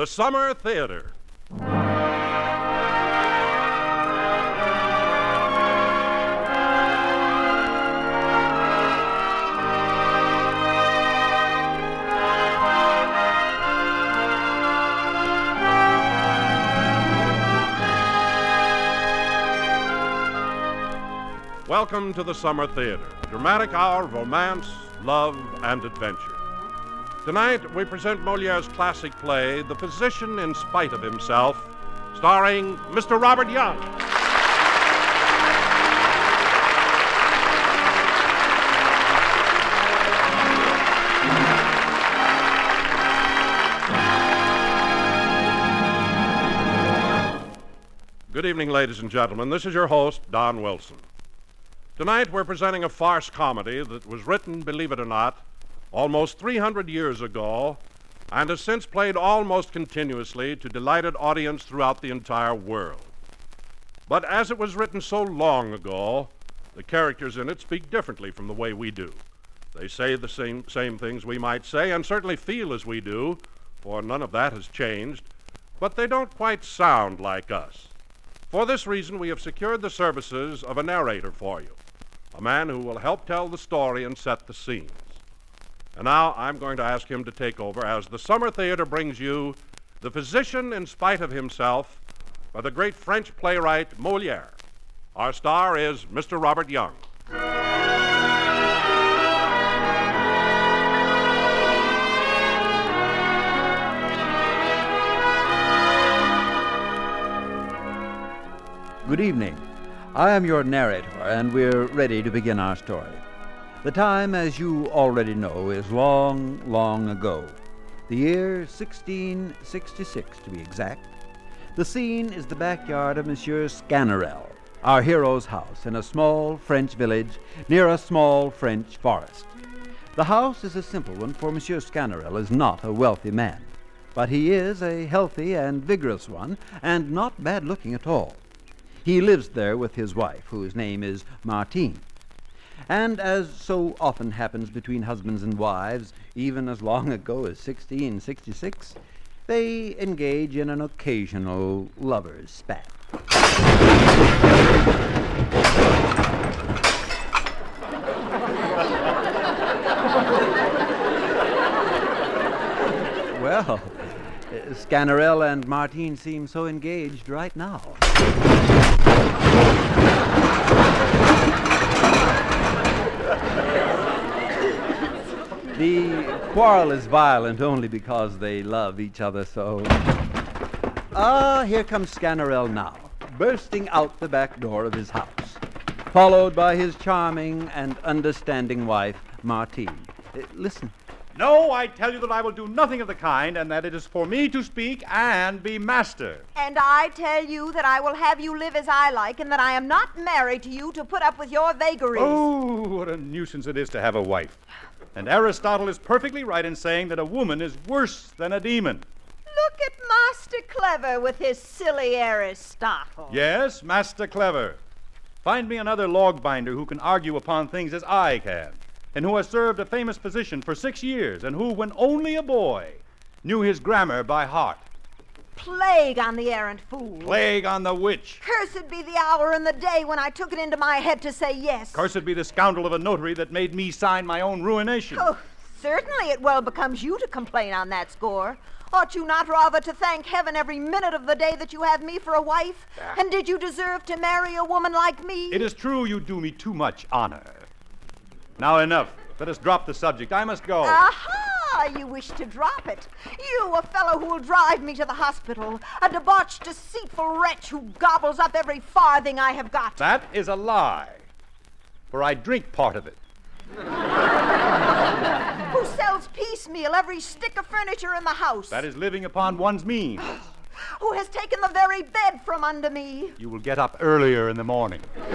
The Summer Theater. Welcome to the Summer Theater, dramatic hour of romance, love, and adventure. Tonight, we present Moliere's classic play, The Physician in Spite of Himself, starring Mr. Robert Young. Good evening, ladies and gentlemen. This is your host, Don Wilson. Tonight, we're presenting a farce comedy that was written, believe it or not, almost 300 years ago and has since played almost continuously to delighted audience throughout the entire world. But as it was written so long ago, the characters in it speak differently from the way we do. They say the same, same things we might say and certainly feel as we do, for none of that has changed, but they don't quite sound like us. For this reason, we have secured the services of a narrator for you, a man who will help tell the story and set the scenes. And now I'm going to ask him to take over as the Summer Theater brings you The Physician in Spite of Himself by the great French playwright Moliere. Our star is Mr. Robert Young. Good evening. I am your narrator, and we're ready to begin our story. The time, as you already know, is long, long ago. The year 1666, to be exact. The scene is the backyard of Monsieur Sganarelle, our hero's house, in a small French village near a small French forest. The house is a simple one, for Monsieur Sganarelle is not a wealthy man. But he is a healthy and vigorous one, and not bad looking at all. He lives there with his wife, whose name is Martine. And as so often happens between husbands and wives, even as long ago as 1666, they engage in an occasional lover's spat. Well, Sganarelle and Martine seem so engaged right now. The quarrel is violent only because they love each other so. Ah, here comes Sganarelle now, bursting out the back door of his house, followed by his charming and understanding wife, Martine. Uh, listen. No, I tell you that I will do nothing of the kind, and that it is for me to speak and be master. And I tell you that I will have you live as I like, and that I am not married to you to put up with your vagaries. Oh, what a nuisance it is to have a wife. And Aristotle is perfectly right in saying that a woman is worse than a demon. Look at Master Clever with his silly Aristotle. Yes, Master Clever. Find me another log binder who can argue upon things as I can, and who has served a famous position for six years, and who, when only a boy, knew his grammar by heart. Plague on the errant fool. Plague on the witch. Cursed be the hour and the day when I took it into my head to say yes. Cursed be the scoundrel of a notary that made me sign my own ruination. Oh, certainly it well becomes you to complain on that score. Ought you not rather to thank heaven every minute of the day that you have me for a wife? Ah. And did you deserve to marry a woman like me? It is true you do me too much honor. Now enough. Let us drop the subject. I must go. Aha! Ah, you wish to drop it. You, a fellow who will drive me to the hospital. A debauched, deceitful wretch who gobbles up every farthing I have got. That is a lie. For I drink part of it. Who sells piecemeal every stick of furniture in the house. That is living upon one's means. Who has taken the very bed from under me. You will get up earlier in the morning.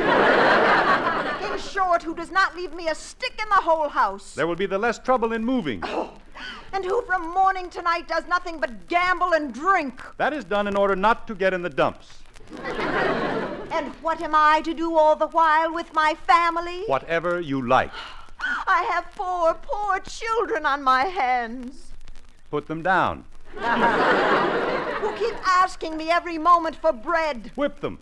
In short, who does not leave me a stick in the whole house. There will be the less trouble in moving. Oh, And who from morning to night does nothing but gamble and drink. That is done in order not to get in the dumps. And what am I to do all the while with my family? Whatever you like. I have four poor children on my hands Put them down. who keep asking me every moment for bread. Whip them.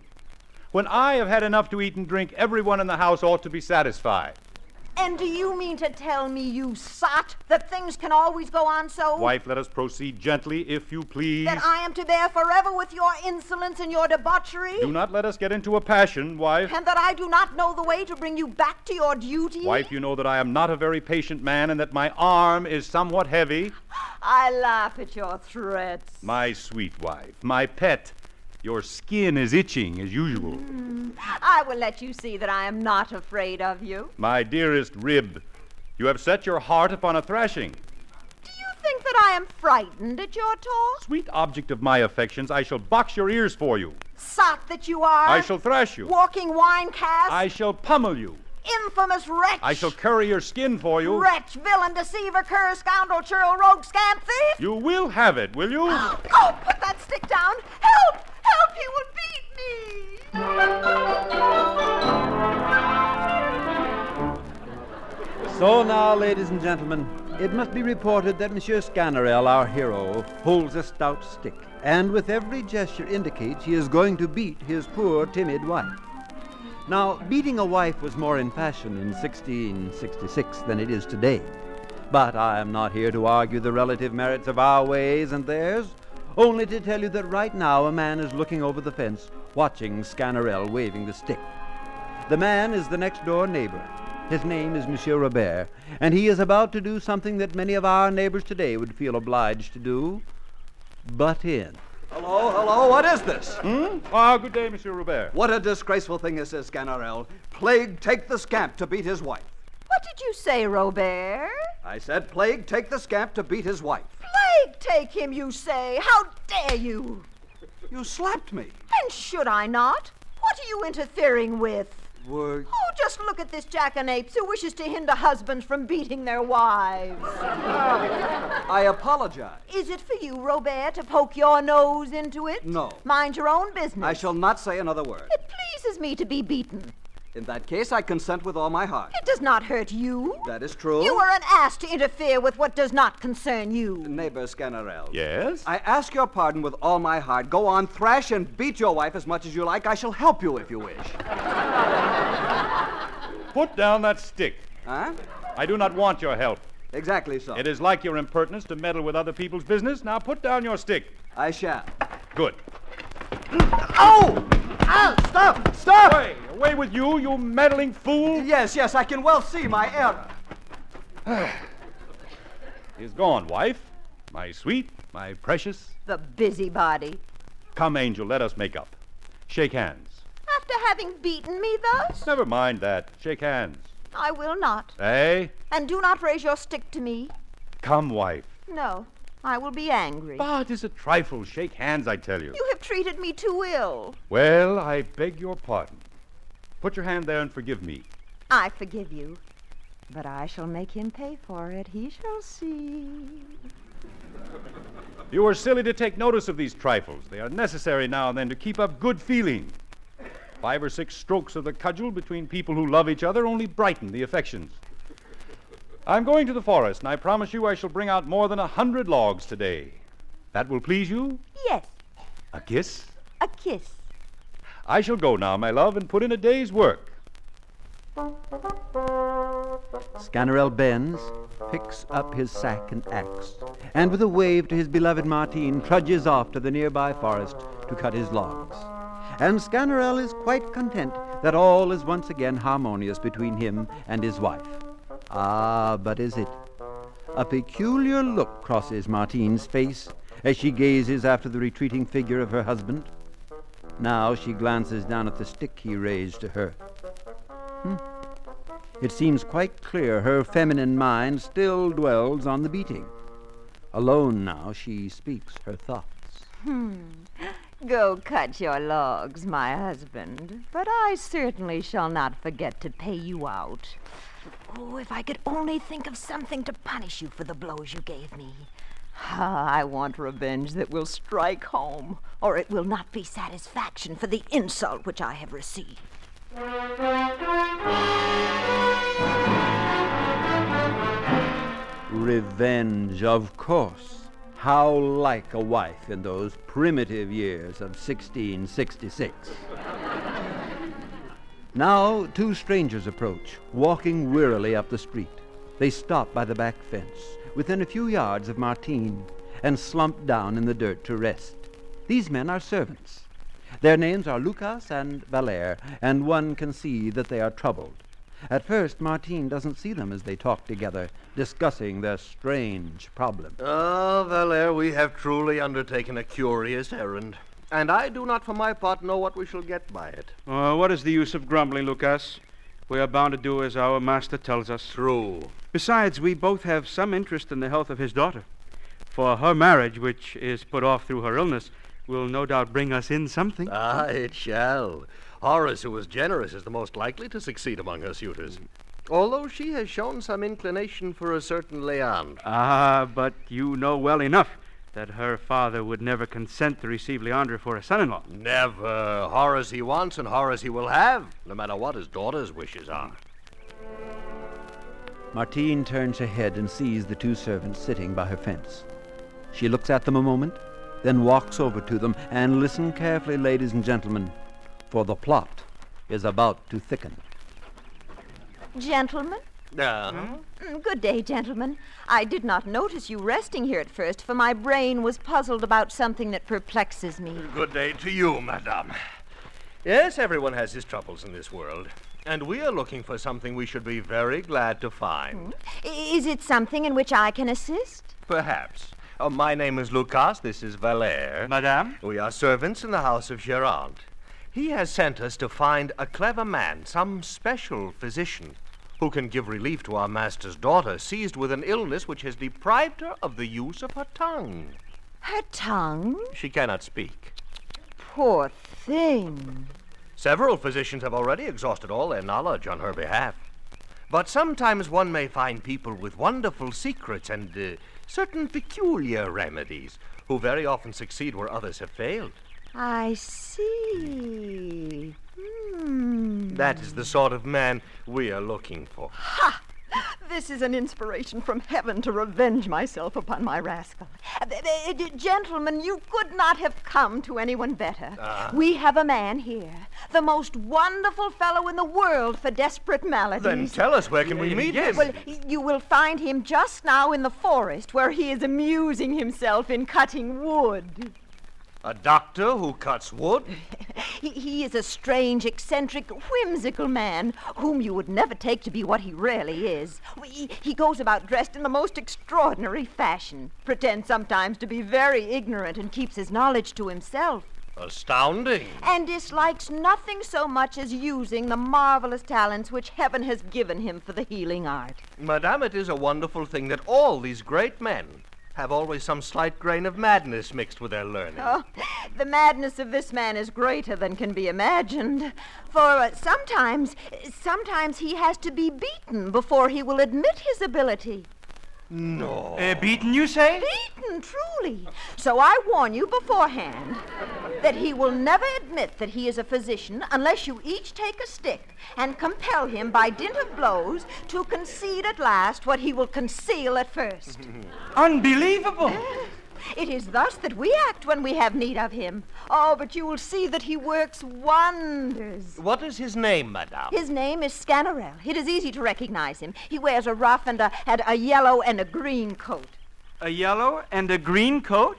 When I have had enough to eat and drink, everyone in the house ought to be satisfied. And do you mean to tell me, you sot, that things can always go on so? Wife, let us proceed gently, if you please. That I am to bear forever with your insolence and your debauchery? Do not let us get into a passion, wife. And that I do not know the way to bring you back to your duty? Wife, you know that I am not a very patient man and that my arm is somewhat heavy. I laugh at your threats. My sweet wife, my pet, your skin is itching as usual. Hmm. I will let you see that I am not afraid of you. My dearest rib, you have set your heart upon a thrashing. Do you think that I am frightened at your talk? Sweet object of my affections, I shall box your ears for you. Sot that you are. I shall thrash you. Walking wine cask. I shall pummel you. Infamous wretch. I shall curry your skin for you. Wretch, villain, deceiver, cur, scoundrel, churl, rogue, scamp, thief. You will have it, will you? Oh, put that stick down. Help! Help! He will beat me. So now, ladies and gentlemen, it must be reported that Monsieur Sganarelle, our hero, holds a stout stick, and with every gesture indicates he is going to beat his poor, timid wife. Now, beating a wife was more in fashion in 1666 than it is today. But I am not here to argue the relative merits of our ways and theirs, only to tell you that right now a man is looking over the fence, watching Sganarelle waving the stick. The man is the next door neighbor. His name is Monsieur Robert, and he is about to do something that many of our neighbors today would feel obliged to do butt in. Hello, hello, what is this? Hmm? Ah, good day, Monsieur Robert. What a disgraceful thing this is, Sganarelle. Plague take the scamp to beat his wife. What did you say, Robert? I said, Plague take the scamp to beat his wife. Plague take him, you say. How dare you? You slapped me. And should I not? What are you interfering with? Were, Oh, just look at this jackanapes who wishes to hinder husbands from beating their wives. I apologize. Is it for you, Robert, to poke your nose into it? No. Mind your own business. I shall not say another word. It pleases me to be beaten. In that case, I consent with all my heart. It does not hurt you. That is true. You are an ass to interfere with what does not concern you. Neighbor Sganarelle. Yes? I ask your pardon with all my heart. Go on, thrash and beat your wife as much as you like. I shall help you if you wish. Put down that stick. Huh? I do not want your help. Exactly so. It is like your impertinence to meddle with other people's business. Now put down your stick. I shall. Good. Oh! Ah, stop! Stop! Away! Away with you, you meddling fool! Yes, yes, I can well see my error. He is gone, wife. My sweet, my precious. The busybody. Come, Angel, let us make up. Shake hands. After having beaten me thus, Never mind that. Shake hands. I will not. Eh? And do not raise your stick to me. Come, wife. No, I will be angry. But it's a trifle. Shake hands, I tell you. You have treated me too ill. Well, I beg your pardon. Put your hand there and forgive me. I forgive you. But I shall make him pay for it. He shall see. You are silly to take notice of these trifles. They are necessary now and then to keep up good feeling. Five or six strokes of the cudgel between people who love each other only brighten the affections. I'm going to the forest, and I promise you I shall bring out more than a hundred logs today. That will please you? Yes, A kiss? a kiss. I shall go now, my love, and put in a day's work. Sganarelle bends, picks up his sack and axe, and with a wave to his beloved Martine, trudges off to the nearby forest to cut his logs. And Sganarelle is quite content that all is once again harmonious between him and his wife. Ah, but is it? A peculiar look crosses Martine's face as she gazes after the retreating figure of her husband. Now she glances down at the stick he raised to her. Hmm. It seems quite clear her feminine mind still dwells on the beating. Alone now, she speaks her thoughts. Hmm. Go cut your logs, my husband, but I certainly shall not forget to pay you out. Oh, if I could only think of something to punish you for the blows you gave me. Ah, I want revenge that will strike home, or it will not be satisfaction for the insult which I have received. Revenge, of course. How like a wife in those primitive years of 1666. now, two strangers approach, walking wearily up the street. They stop by the back fence, within a few yards of Martine, and slumped down in the dirt to rest. These men are servants. Their names are Lucas and Valere, and one can see that they are troubled. At first, Martine doesn't see them as they talk together, discussing their strange problem. Ah, Valere, we have truly undertaken a curious errand. And I do not, for my part, know what we shall get by it. Uh, what is the use of grumbling, Lucas? We are bound to do as our master tells us. True. Besides, we both have some interest in the health of his daughter. For her marriage, which is put off through her illness, will no doubt bring us in something. Ah, it shall. Horace, who is generous, is the most likely to succeed among her suitors. Although she has shown some inclination for a certain Leandre. Ah, but you know well enough that her father would never consent to receive Leandre for a son in law. Never. Horace he wants, and Horace he will have, no matter what his daughter's wishes are. Martine turns her head and sees the two servants sitting by her fence. She looks at them a moment, then walks over to them, and listen carefully, ladies and gentlemen, for the plot is about to thicken. Gentlemen? Uh, Mm, Good day, gentlemen. I did not notice you resting here at first, for my brain was puzzled about something that perplexes me. Good day to you, madame. Yes, everyone has his troubles in this world. And we are looking for something we should be very glad to find. I- Is it something in which I can assist? Perhaps. Uh, my name is Lucas. This is Valere. Madame? We are servants in the house of Gerard. He has sent us to find a clever man, some special physician, who can give relief to our master's daughter, seized with an illness which has deprived her of the use of her tongue. Her tongue? She cannot speak. Poor thing. Several physicians have already exhausted all their knowledge on her behalf. But sometimes one may find people with wonderful secrets and uh, certain peculiar remedies who very often succeed where others have failed. I see. Hmm. That is the sort of man we are looking for. Ha! This is an inspiration from heaven to revenge myself upon my rascal. Uh, uh, uh, Gentlemen, you could not have come to anyone better. We have a man here, the most wonderful fellow in the world for desperate maladies. Then tell us where can we meet him? Well, you will find him just now in the forest where he is amusing himself in cutting wood. A doctor who cuts wood? He, he is a strange, eccentric, whimsical man whom you would never take to be what he really is. He, he goes about dressed in the most extraordinary fashion, pretends sometimes to be very ignorant, and keeps his knowledge to himself, Astounding. and dislikes nothing so much as using the marvelous talents which heaven has given him for the healing art. Madame, it is a wonderful thing that all these great men have always some slight grain of madness mixed with their learning. Oh, the madness of this man is greater than can be imagined. For uh, sometimes, sometimes he has to be beaten before he will admit his ability. No. Uh, beaten, you say? Beaten, truly. So I warn you beforehand that he will never admit that he is a physician unless you each take a stick and compel him by dint of blows to concede at last what he will conceal at first. Unbelievable! It is thus that we act when we have need of him. Oh, but you will see that he works wonders. What is his name, madame? His name is Sganarelle. It is easy to recognize him. He wears a ruff and a, and a yellow and a green coat. A yellow and a green coat?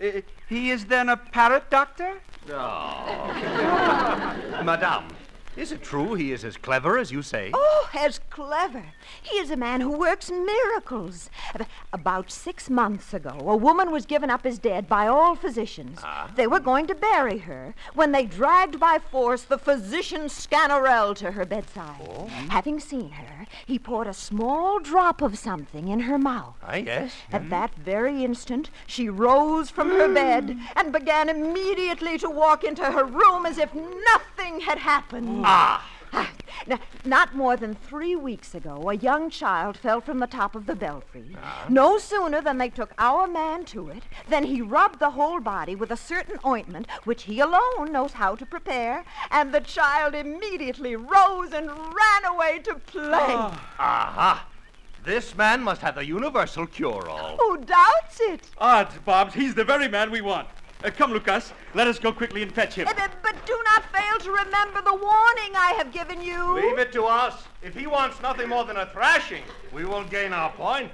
Uh, he is then a parrot doctor? Oh. Madame, is it true he is as clever as you say? Oh, as clever. He is a man who works miracles. About six months ago, a woman was given up as dead by all physicians. They were going to bury her when they dragged by force the physician Sganarelle to her bedside. Oh. Having seen her, he poured a small drop of something in her mouth. Ah, yes. At that very instant, she rose from her bed and began immediately to walk into her room as if nothing had happened. Ah! Now, not more than three weeks ago, a young child fell from the top of the belfry. No sooner than they took our man to it than he rubbed the whole body with a certain ointment which he alone knows how to prepare, and the child immediately rose and ran away to play. Ah. Aha! This man must have the universal cure-all. Who doubts it? Odds, Bobs, he's the very man we want. Uh, come, Lucas, let us go quickly and fetch him. Uh, But, but do not fail to remember the warning I have given you. Leave it to us. If he wants nothing more than a thrashing, we will gain our point.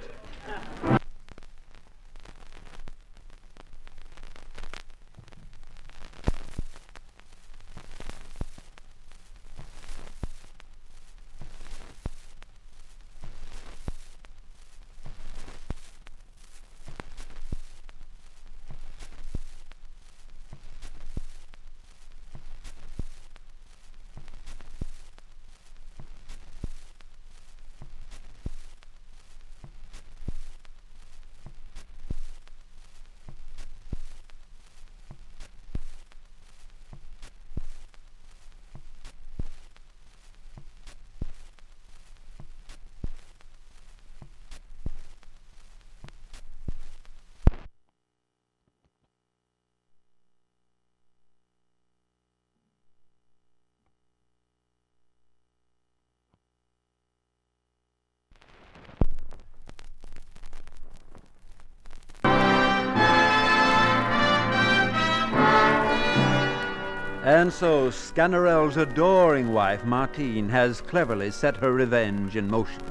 And so Sganarelle's adoring wife, Martine, has cleverly set her revenge in motion.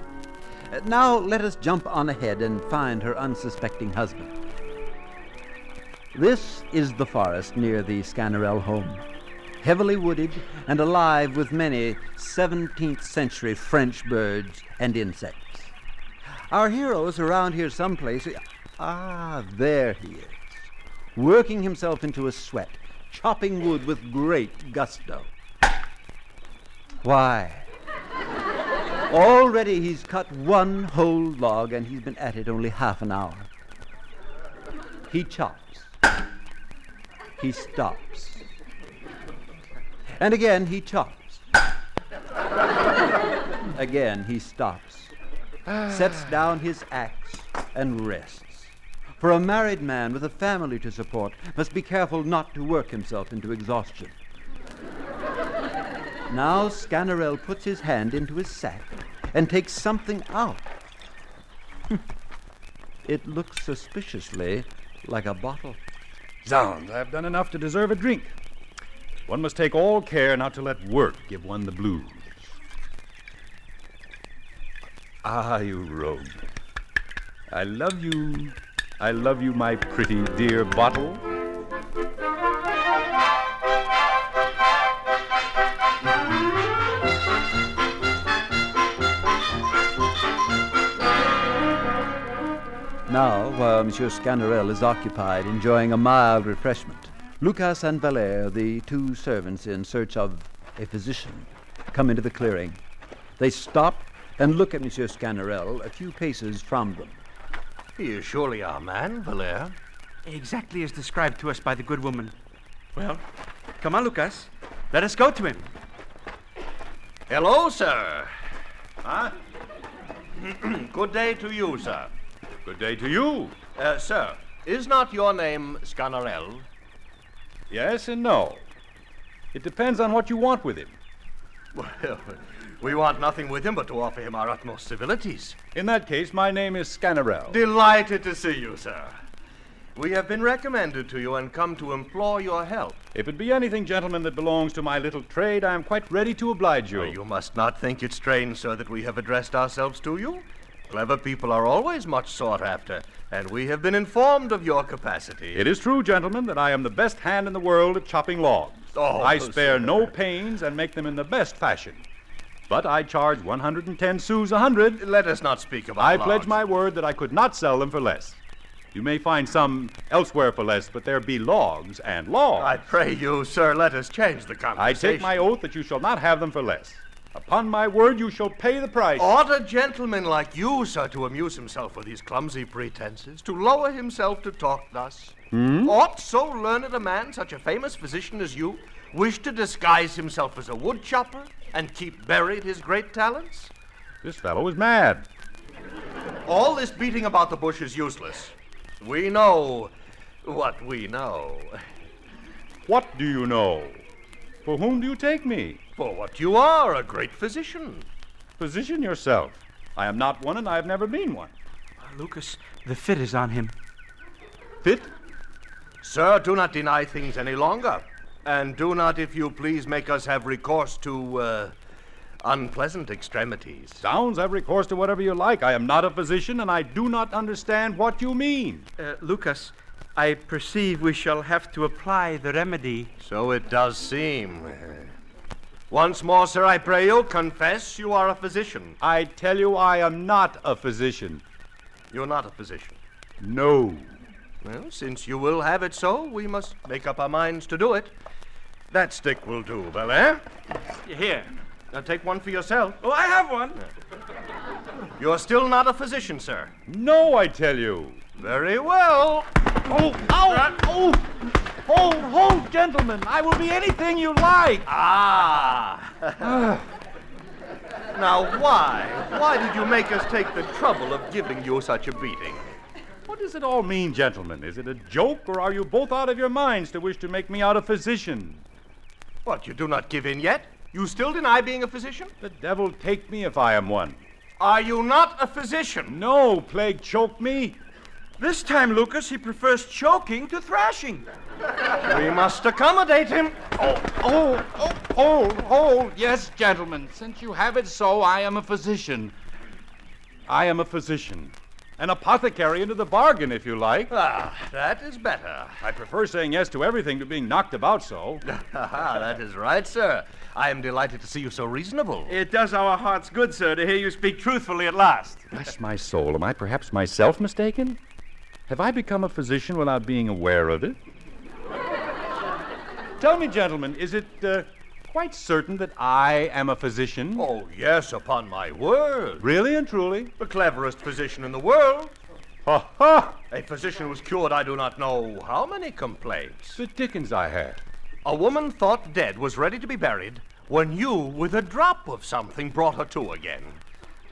Uh, Now let us jump on ahead and find her unsuspecting husband. This is the forest near the Sganarelle home, heavily wooded and alive with many 17th century French birds and insects. Our hero is around here someplace. Ah, there he is, working himself into a sweat, chopping wood with great gusto. Why? Already he's cut one whole log and he's been at it only half an hour. He chops. He stops. And again he chops. Again he stops. Sets down his axe and rests. For a married man with a family to support must be careful not to work himself into exhaustion. Now Sganarelle puts his hand into his sack and takes something out. it looks suspiciously like a bottle. Zounds, I've done enough to deserve a drink. One must take all care not to let work give one the blues. Ah, you rogue. I love you. I love you, my pretty dear bottle. Now, while Monsieur Sganarelle is occupied enjoying a mild refreshment, Lucas and Valère, the two servants in search of a physician, come into the clearing. They stop and look at Monsieur Sganarelle a few paces from them. He is surely our man, Valère. Exactly as described to us by the good woman. Well, come on, Lucas. Let us go to him. Hello, sir. Huh? Good day to you, sir. Good day to you. Uh, sir, is not your name Sganarelle? Yes and no. It depends on what you want with him. Well, we want nothing with him but to offer him our utmost civilities. In that case, my name is Sganarelle. Delighted to see you, sir. We have been recommended to you and come to implore your help. If it be anything, gentlemen, that belongs to my little trade, I am quite ready to oblige you. You must not think it strange, sir, that we have addressed ourselves to you. Clever people are always much sought after, and we have been informed of your capacity. It is true, gentlemen, that I am the best hand in the world at chopping logs. Oh, I spare sir. no pains and make them in the best fashion. But I charge 110 sous a hundred. Let us not speak about it. I pledge my word that I could not sell them for less. You may find some elsewhere for less, but there be logs and logs. I pray you, sir, let us change the conversation. I take my oath that you shall not have them for less. Upon my word, you shall pay the price. Ought a gentleman like you, sir, to amuse himself with these clumsy pretenses, to lower himself to talk thus? Hmm? Ought so learned a man, such a famous physician as you, wish to disguise himself as a wood chopper and keep buried his great talents? This fellow is mad. All this beating about the bush is useless. We know what we know. What do you know? For whom do you take me? For what you are, a great physician. Physician yourself. I am not one, and I have never been one. Ah, Lucas, the fit is on him. Fit? Sir, do not deny things any longer. And do not, if you please, make us have recourse to, uh, unpleasant extremities. Sounds have recourse to whatever you like. I am not a physician, and I do not understand what you mean. Uh, Lucas, I perceive we shall have to apply the remedy. So it does seem. Once more, sir, I pray you, confess you are a physician. I tell you, I am not a physician. You're not a physician. No. Well, since you will have it so, we must make up our minds to do it. That stick will do, Valère. Here. Now take one for yourself. Oh, I have one. You're still not a physician, sir. No, I tell you. Very well. Oh, ow! Oh! Hold, hold, gentlemen. I will be anything you like. Ah. now, why? Why did you make us take the trouble of giving you such a beating? What does it all mean, gentlemen? Is it a joke, or are you both out of your minds to wish to make me out a physician? What, you do not give in yet? You still deny being a physician? The devil take me if I am one. Are you not a physician? No, plague choke me. This time, Lucas, he prefers choking to thrashing. We must accommodate him. Oh, oh, oh, hold, hold. Yes, gentlemen, since you have it so, I am a physician. I am a physician. An apothecary into the bargain, if you like. Ah, that is better. I prefer saying yes to everything to being knocked about so. Ah, that is right, sir. I am delighted to see you so reasonable. It does our hearts good, sir, to hear you speak truthfully at last. Bless my soul, am I perhaps myself mistaken? Have I become a physician without being aware of it? Tell me, gentlemen, is it uh, quite certain that I am a physician? Oh, yes, upon my word. Really and truly? The cleverest physician in the world. Ha ha! A physician who's cured I do not know how many complaints. The dickens I had. A woman thought dead was ready to be buried when you, with a drop of something, brought her to again.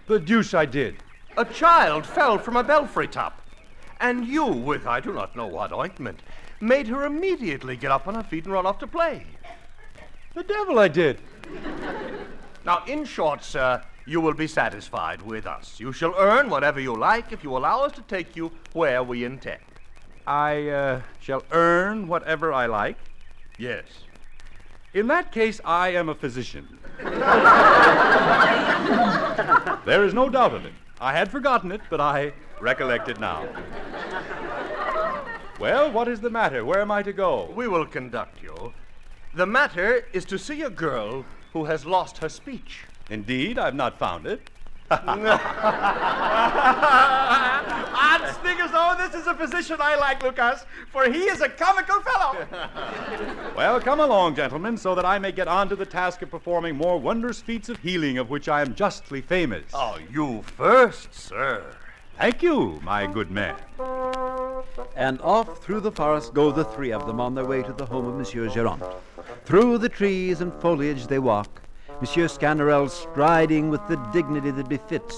The deuce I did. A child fell from a belfry top, and you, with I do not know what ointment, made her immediately get up on her feet and run off to play. The devil I did. Now, in short, sir, you will be satisfied with us. You shall earn whatever you like if you allow us to take you where we intend. I uh, shall earn whatever I like. Yes. In that case, I am a physician. there is no doubt of it. I had forgotten it, but I recollect it now. Well, what is the matter? Where am I to go? We will conduct you. The matter is to see a girl who has lost her speech. Indeed, I've not found it. Odd stickers, oh, this is a physician I like, Lucas, for he is a comical fellow. Well, come along, gentlemen, so that I may get on to the task of performing more wondrous feats of healing of which I am justly famous. Oh, you first, sir. Thank you, my good man. And off through the forest go the three of them on their way to the home of Monsieur Gerant. Through the trees and foliage they walk, Monsieur Sganarelle striding with the dignity that befits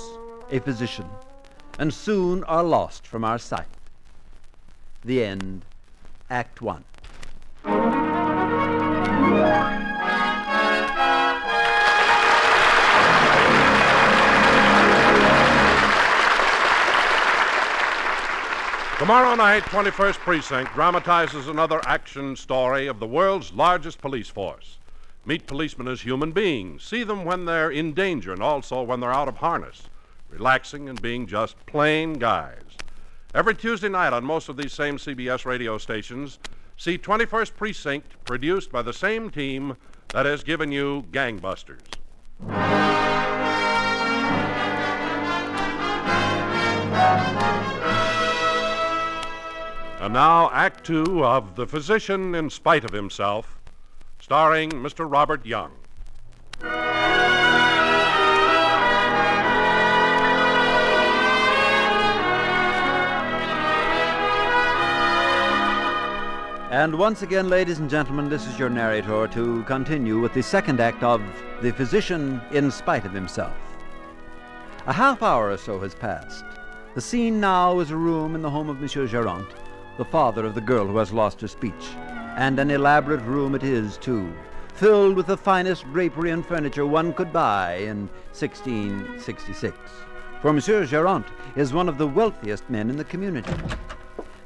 a physician, and soon are lost from our sight. The end, Act One. Tomorrow night, 21st Precinct dramatizes another action story of the world's largest police force. Meet policemen as human beings. See them when they're in danger and also when they're out of harness, relaxing and being just plain guys. Every Tuesday night on most of these same CBS radio stations, see 21st Precinct produced by the same team that has given you Gangbusters. And now, Act Two of The Physician in Spite of Himself, starring Mr. Robert Young. And once again, ladies and gentlemen, this is your narrator to continue with the second act of The Physician in Spite of Himself. A half hour or so has passed. The scene now is a room in the home of Monsieur Gerant, the father of the girl who has lost her speech. And an elaborate room it is, too, filled with the finest drapery and furniture one could buy in 1666. For Monsieur Gerant is one of the wealthiest men in the community.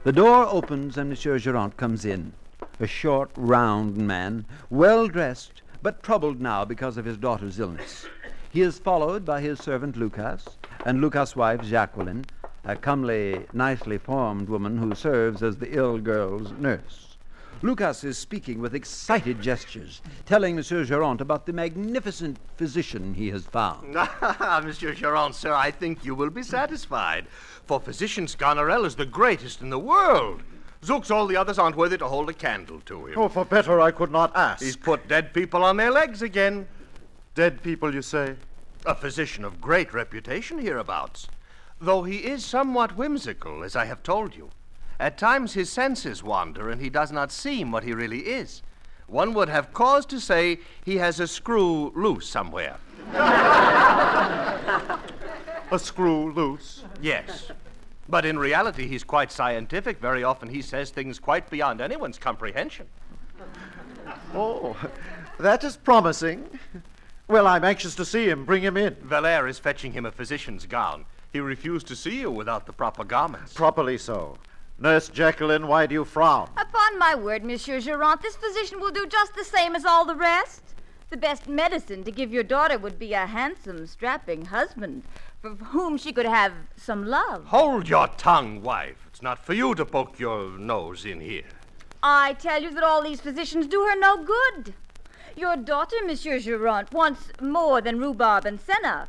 The door opens and Monsieur Gerant comes in. A short, round man, well dressed, but troubled now because of his daughter's illness. He is followed by his servant Lucas and Lucas' wife Jacqueline, a comely, nicely formed woman who serves as the ill girl's nurse. Lucas is speaking with excited gestures, telling Monsieur Gerant about the magnificent physician he has found. Ah, Monsieur Gerant, sir, I think you will be satisfied. For physician Sganarelle is the greatest in the world. Zooks, all the others aren't worthy to hold a candle to him. Oh, for better I could not ask. He's put dead people on their legs again. Dead people, you say? A physician of great reputation hereabouts. Though he is somewhat whimsical, as I have told you. At times his senses wander and he does not seem what he really is. One would have cause to say he has a screw loose somewhere. A screw loose? Yes. But in reality, he's quite scientific. Very often he says things quite beyond anyone's comprehension. Oh, that is promising. Well, I'm anxious to see him. Bring him in. Valère is fetching him a physician's gown. He refused to see you without the proper garments. Properly so. Nurse Jacqueline, why do you frown? Upon my word, Monsieur Gerant, this physician will do just the same as all the rest. The best medicine to give your daughter would be a handsome, strapping husband for whom she could have some love. Hold your tongue, wife. It's not for you to poke your nose in here. I tell you that all these physicians do her no good. Your daughter, Monsieur Gerant, wants more than rhubarb and senna.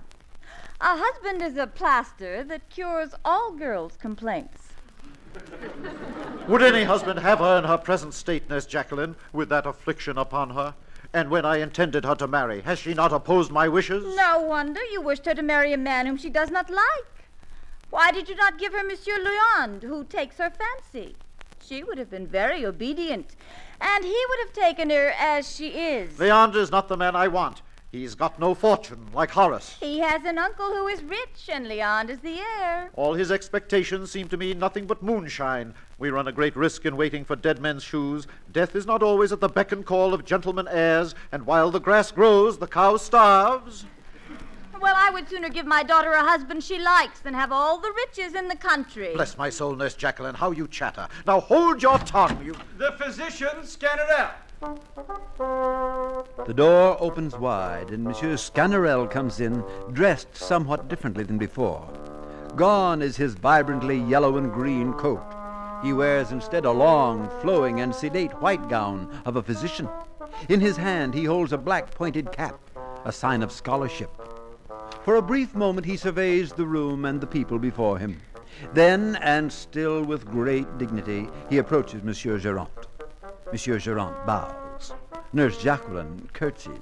A husband is a plaster that cures all girls' complaints. Would any husband have her in her present state, Nurse Jacqueline, with that affliction upon her? And when I intended her to marry, has she not opposed my wishes? No wonder you wished her to marry a man whom she does not like. Why did you not give her Monsieur Leond, who takes her fancy? She would have been very obedient, and he would have taken her as she is. Leander is not the man I want. He's got no fortune, like Horace. He has an uncle who is rich, and Leond is the heir. All his expectations seem to me nothing but moonshine. We run a great risk in waiting for dead men's shoes. Death is not always at the beck and call of gentlemen heirs, and while the grass grows, the cow starves. Well, I would sooner give my daughter a husband she likes than have all the riches in the country. Bless my soul, Nurse Jacqueline, how you chatter. Now hold your tongue, you. The physician, scan it out. The door opens wide, and Monsieur Sganarelle comes in, dressed somewhat differently than before. Gone is his vibrantly yellow and green coat. He wears instead a long, flowing, and sedate white gown of a physician. In his hand, he holds a black pointed cap, a sign of scholarship. For a brief moment, he surveys the room and the people before him. Then, and still with great dignity, he approaches Monsieur Gerant. Monsieur Gerant bows. Nurse Jacqueline curtsies.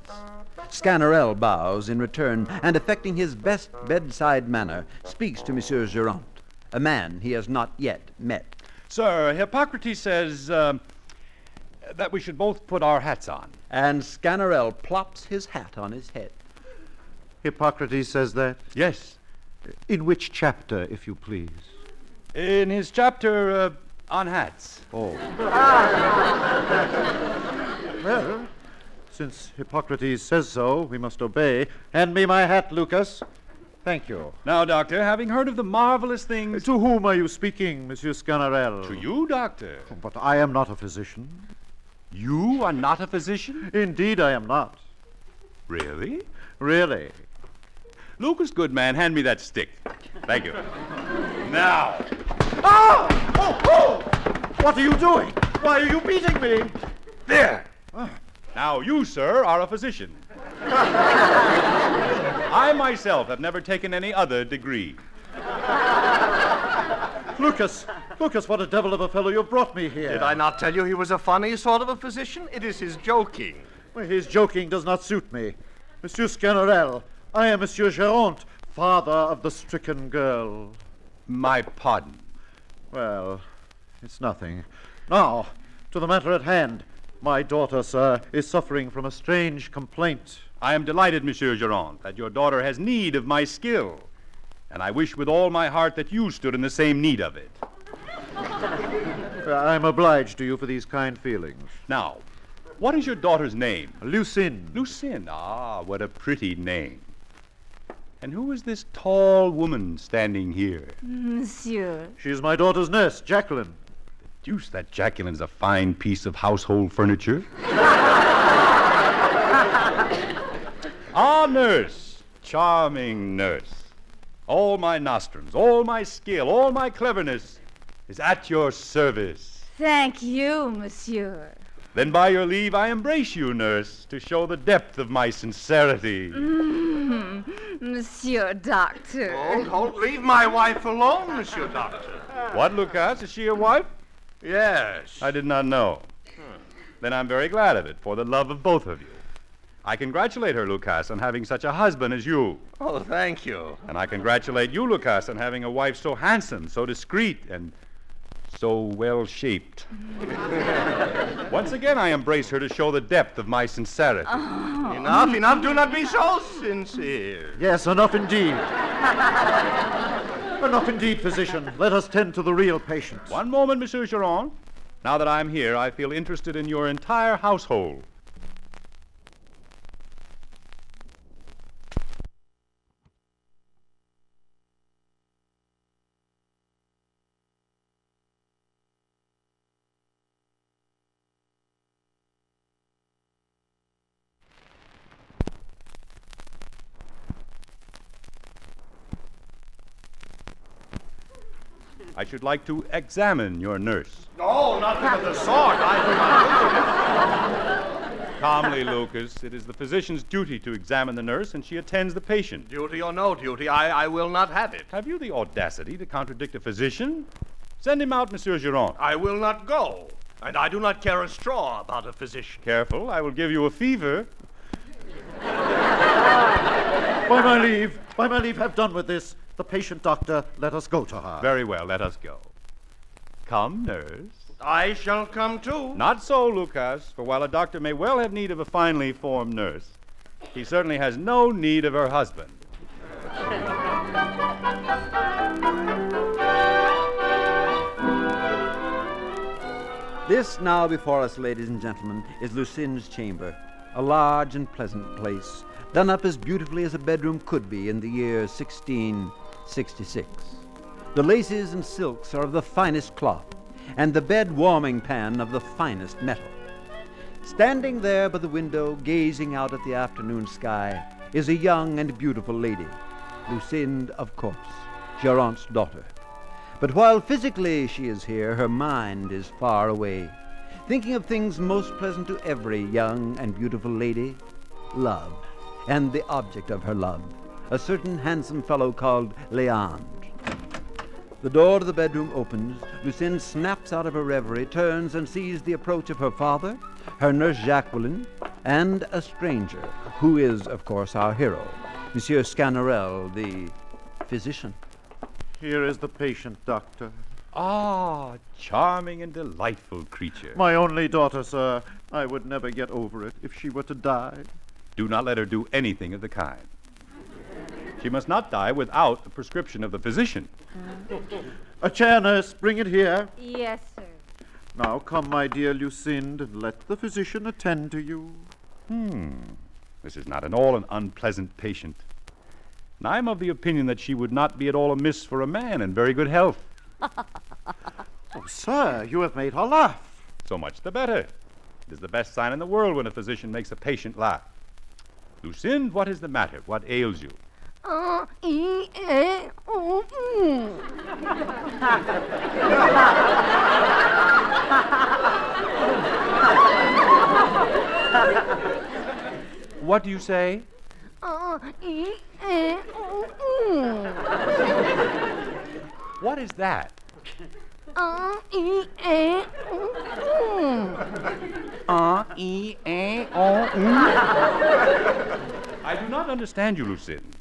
Sganarelle bows in return, and affecting his best bedside manner, speaks to Monsieur Gerant, a man he has not yet met. Sir, Hippocrates says um, that we should both put our hats on. And Sganarelle plops his hat on his head. Hippocrates says that? Yes. In which chapter, if you please? In his chapter uh, on hats. Oh. well, since Hippocrates says so, we must obey. Hand me my hat, Lucas. Thank you. Now, Doctor, having heard of the marvelous things. To whom are you speaking, Monsieur Sganarelle? To you, Doctor. But I am not a physician. You are not a physician? Indeed, I am not. Really? Really. Lucas, good man, hand me that stick. Thank you. now. Ah! Oh, oh! What are you doing? Why are you beating me? There. Now, you, sir, are a physician. I myself have never taken any other degree. Lucas, Lucas, what a devil of a fellow you brought me here. Did I not tell you he was a funny sort of a physician? It is his joking. Well, his joking does not suit me. Monsieur Sganarelle, I am Monsieur Gerant, father of the stricken girl. My pardon. Well, it's nothing. Now, to the matter at hand. My daughter, sir, is suffering from a strange complaint. I am delighted, Monsieur Gerant, that your daughter has need of my skill. And I wish with all my heart that you stood in the same need of it. I'm obliged to you for these kind feelings. Now, what is your daughter's name? Lucinde. Lucinde. Ah, what a pretty name. And who is this tall woman standing here? Monsieur. She is my daughter's nurse, Jacqueline. The Deuce, that Jacqueline's a fine piece of household furniture. ah, nurse. Charming nurse. All my nostrums, all my skill, all my cleverness is at your service. Thank you, monsieur. Then, by your leave, I embrace you, nurse, to show the depth of my sincerity. Mm, monsieur Doctor. Oh, don't leave my wife alone, Monsieur Doctor. What, Lucas? Is she your wife? Yes. I did not know. Then I'm very glad of it, for the love of both of you. I congratulate her, Lucas, on having such a husband as you. Oh, thank you. And I congratulate you, Lucas, on having a wife so handsome, so discreet, and so well shaped. Mm-hmm. Once again, I embrace her to show the depth of my sincerity. Oh. Enough, enough. Do not be so sincere. Yes, enough indeed. enough indeed, physician. Let us tend to the real patient. One moment, Monsieur Chiron. Now that I'm here, I feel interested in your entire household. I should like to examine your nurse. No, nothing of the sort. I do not Calmly, Lucas. It is the physician's duty to examine the nurse, and she attends the patient. Duty or no duty, I, I will not have it. Have you the audacity to contradict a physician? Send him out, Monsieur Giron. I will not go. And I do not care a straw about a physician. Careful, I will give you a fever. By my leave, by my leave, have done with this. The patient doctor, let us go to her. Very well, let us go. Come, nurse. I shall come too. Not so, Lucas, for while a doctor may well have need of a finely formed nurse, he certainly has no need of her husband. This now before us, ladies and gentlemen, is Lucine's chamber, a large and pleasant place, done up as beautifully as a bedroom could be in the year 1666. The laces and silks are of the finest cloth, and the bed warming pan of the finest metal. Standing there by the window, gazing out at the afternoon sky, is a young and beautiful lady, Lucinde, of course, Gerant's daughter. But while physically she is here, her mind is far away, thinking of things most pleasant to every young and beautiful lady love, and the object of her love, a certain handsome fellow called Leandre. The door to the bedroom opens. Lucinde snaps out of her reverie, turns and sees the approach of her father, her nurse Jacqueline, and a stranger, who is, of course, our hero, Monsieur Sganarelle, the physician. Here is the patient, doctor. Ah, charming and delightful creature. My only daughter, sir. I would never get over it if she were to die. Do not let her do anything of the kind. She must not die without the prescription of the physician. A chair, nurse. Bring it here. Yes, sir. Now come, my dear Lucinde, and let the physician attend to you. Hmm. This is not at all an unpleasant patient. And I'm of the opinion that she would not be at all amiss for a man in very good health. Oh, sir, you have made her laugh. So much the better. It is the best sign in the world when a physician makes a patient laugh. Lucinde, what is the matter? What ails you? E, o. What do you say? E, o. What is that? E, o, e, a, o. I do not understand you, Lucinde.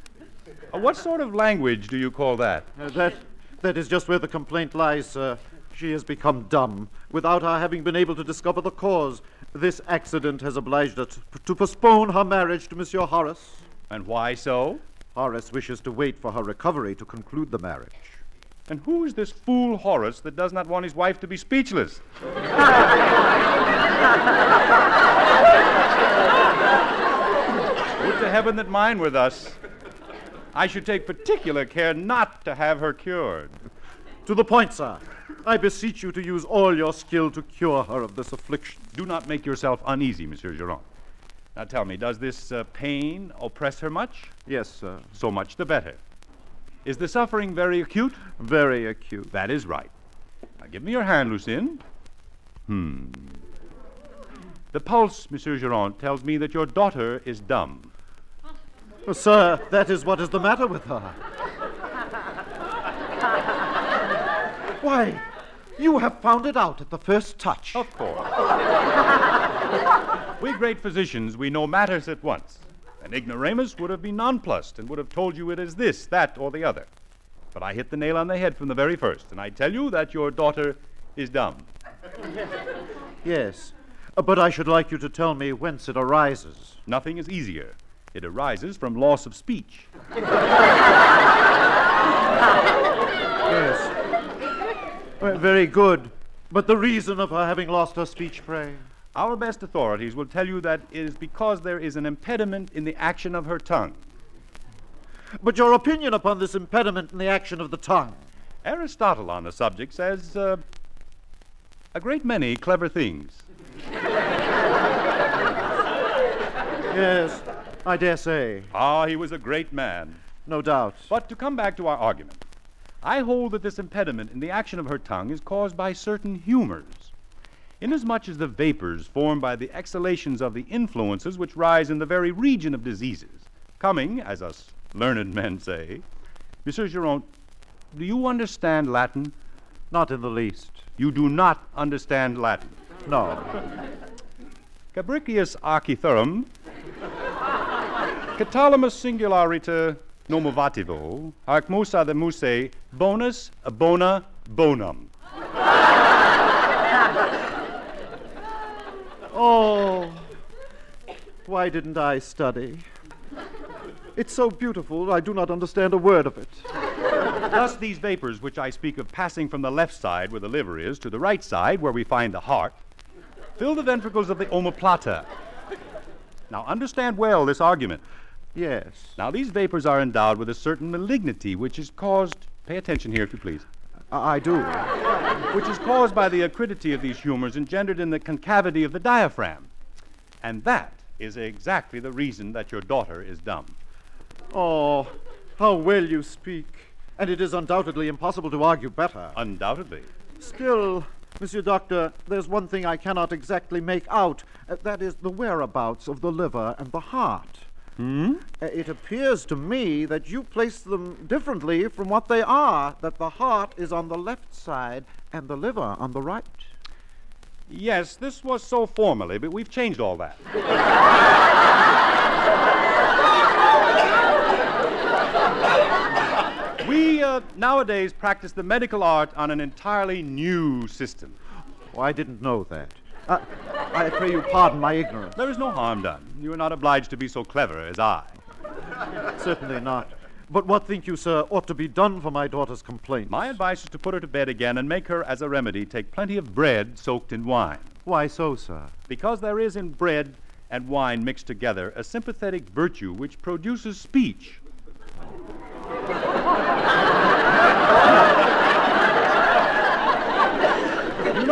Uh, what sort of language do you call that? Uh, that, that is just where the complaint lies, sir. She has become dumb without our having been able to discover the cause. This accident has obliged us to postpone her marriage to Monsieur Horace. And why so? Horace wishes to wait for her recovery to conclude the marriage. And who is this fool Horace that does not want his wife to be speechless? Would to heaven that mine were thus. I should take particular care not to have her cured. To the point, sir. I beseech you to use all your skill to cure her of this affliction. Do not make yourself uneasy, Monsieur Geron. Now tell me, does this uh, pain oppress her much? Yes, sir. So much the better. Is the suffering very acute? Very acute. That is right. Now give me your hand, Lucinde. Hmm. The pulse, Monsieur Geron, tells me that your daughter is dumb. Sir, that is what is the matter with her. Why, you have found it out at the first touch. Of course. we great physicians, we know matters at once. An ignoramus would have been nonplussed and would have told you it is this, that, or the other. But I hit the nail on the head from the very first, and I tell you that your daughter is dumb. Yes, but I should like you to tell me whence it arises. Nothing is easier. It arises from loss of speech. Yes. Well, very good. But the reason of her having lost her speech, pray? Our best authorities will tell you that it is because there is an impediment in the action of her tongue. But your opinion upon this impediment in the action of the tongue? Aristotle on the subject says uh, a great many clever things. Yes, I dare say. Ah, he was a great man. No doubt. But to come back to our argument, I hold that this impediment in the action of her tongue is caused by certain humors. Inasmuch as the vapors formed by the exhalations of the influences which rise in the very region of diseases, coming, as us learned men say, Monsieur Geron, do you understand Latin? Not in the least. You do not understand Latin. No. Cabricius archithurum, catalamus singularita nomovativo, arc musa the muse, bonus bona bonum. Oh, why didn't I study? It's so beautiful, I do not understand a word of it. Thus, these vapors which I speak of passing from the left side, where the liver is, to the right side, where we find the heart, fill the ventricles of the omoplata. Now, understand well this argument. Yes. Now, these vapors are endowed with a certain malignity which is caused, pay attention here if you please, I, I do. which is caused by the acridity of these humors engendered in the concavity of the diaphragm. And that is exactly the reason that your daughter is dumb. Oh, how well you speak. And it is undoubtedly impossible to argue better. Undoubtedly. Still, Monsieur Doctor, there's one thing I cannot exactly make out. Uh, that is the whereabouts of the liver and the heart. Hmm? Uh, it appears to me that you place them differently from what they are, that the heart is on the left side and the liver on the right. Yes, this was so formerly, but we've changed all that. we uh, nowadays practice the medical art on an entirely new system. Oh, I didn't know that. Uh, I pray you pardon my ignorance. There is no harm done. You are not obliged to be so clever as I. Certainly not. But what think you, sir, ought to be done for my daughter's complaint? My advice is to put her to bed again and make her, as a remedy, take plenty of bread soaked in wine. Why so, sir? Because there is in bread and wine mixed together a sympathetic virtue which produces speech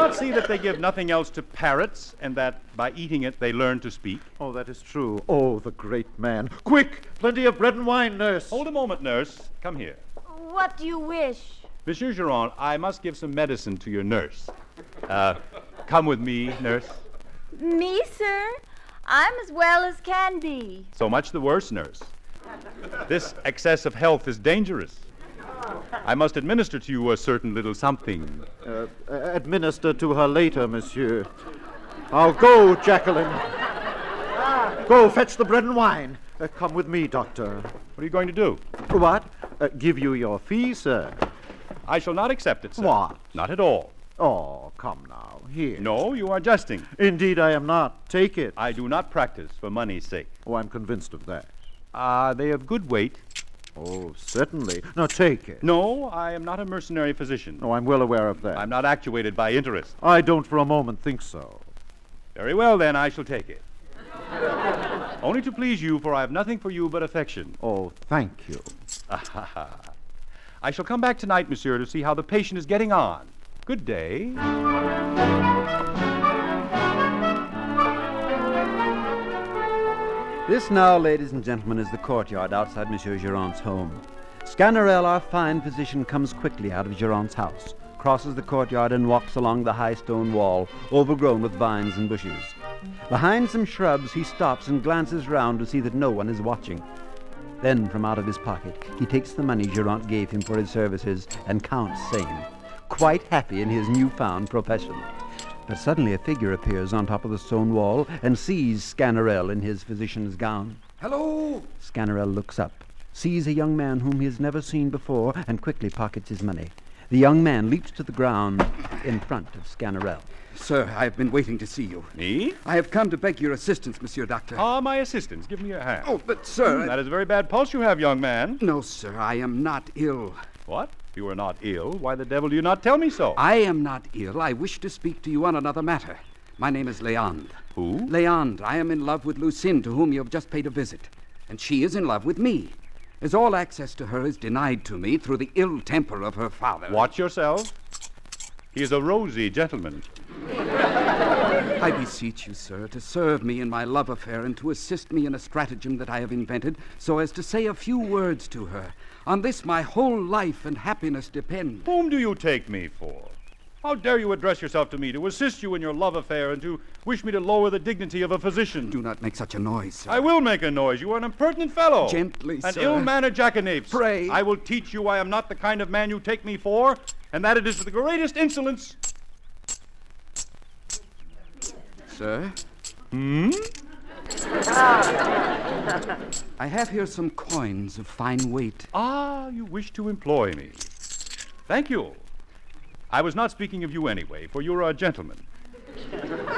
not see that they give nothing else to parrots, and that by eating it they learn to speak? Oh, that is true. Oh, the great man. Quick! Plenty of bread and wine, nurse. Hold a moment, nurse. Come here. What do you wish? Monsieur Geron, I must give some medicine to your nurse. Uh, come with me, nurse. Me, sir? I'm as well as can be. So much the worse, nurse. This excess of health is dangerous. I must administer to you a certain little something. Uh, administer to her later, monsieur. I'll go, Jacqueline. Go, fetch the bread and wine. Uh, come with me, doctor. What are you going to do? What? Uh, give you your fee, sir. I shall not accept it, sir. What? Not at all. Oh, come now. Here. No, you are jesting. Indeed, I am not. Take it. I do not practice for money's sake. Oh, I'm convinced of that. Are they of good weight? Oh, certainly. Now take it. No, I am not a mercenary physician. Oh, I'm well aware of that. I'm not actuated by interest. I don't for a moment think so. Very well, then, I shall take it. Only to please you, for I have nothing for you but affection. Oh, thank you. I shall come back tonight, monsieur, to see how the patient is getting on. Good day. This now, ladies and gentlemen, is the courtyard outside Monsieur Giron's home. Sganarelle, our fine physician, comes quickly out of Giron's house, crosses the courtyard, and walks along the high stone wall, overgrown with vines and bushes. Behind some shrubs, he stops and glances round to see that no one is watching. Then, from out of his pocket, he takes the money Girant gave him for his services and counts same, quite happy in his newfound profession. But suddenly a figure appears on top of the stone wall and sees Sganarelle in his physician's gown. Hello! Sganarelle looks up, sees a young man whom he has never seen before, and quickly pockets his money. The young man leaps to the ground in front of Sganarelle. Sir, I have been waiting to see you. Me? I have come to beg your assistance, Monsieur Doctor. Ah, my assistance. Give me your hand. Oh, but, sir. Hmm, that is a very bad pulse you have, young man. No, sir, I am not ill. What? If you are not ill, why the devil do you not tell me so? I am not ill. I wish to speak to you on another matter. My name is Leandre. Who? Leandre. I am in love with Lucinde, to whom you have just paid a visit. And she is in love with me. As all access to her is denied to me through the ill temper of her father. Watch yourself. He is a rosy gentleman. I beseech you, sir, to serve me in my love affair and to assist me in a stratagem that I have invented so as to say a few words to her. On this, my whole life and happiness depend. Whom do you take me for? How dare you address yourself to me to assist you in your love affair and to wish me to lower the dignity of a physician? Do not make such a noise, sir. I will make a noise. You are an impertinent fellow. Gently, An sir. ill-mannered jackanapes. Pray. I will teach you I am not the kind of man you take me for, and that it is the greatest insolence. Sir? Hmm? I have here some coins of fine weight. Ah, you wish to employ me. Thank you. I was not speaking of you anyway, for you're a gentleman.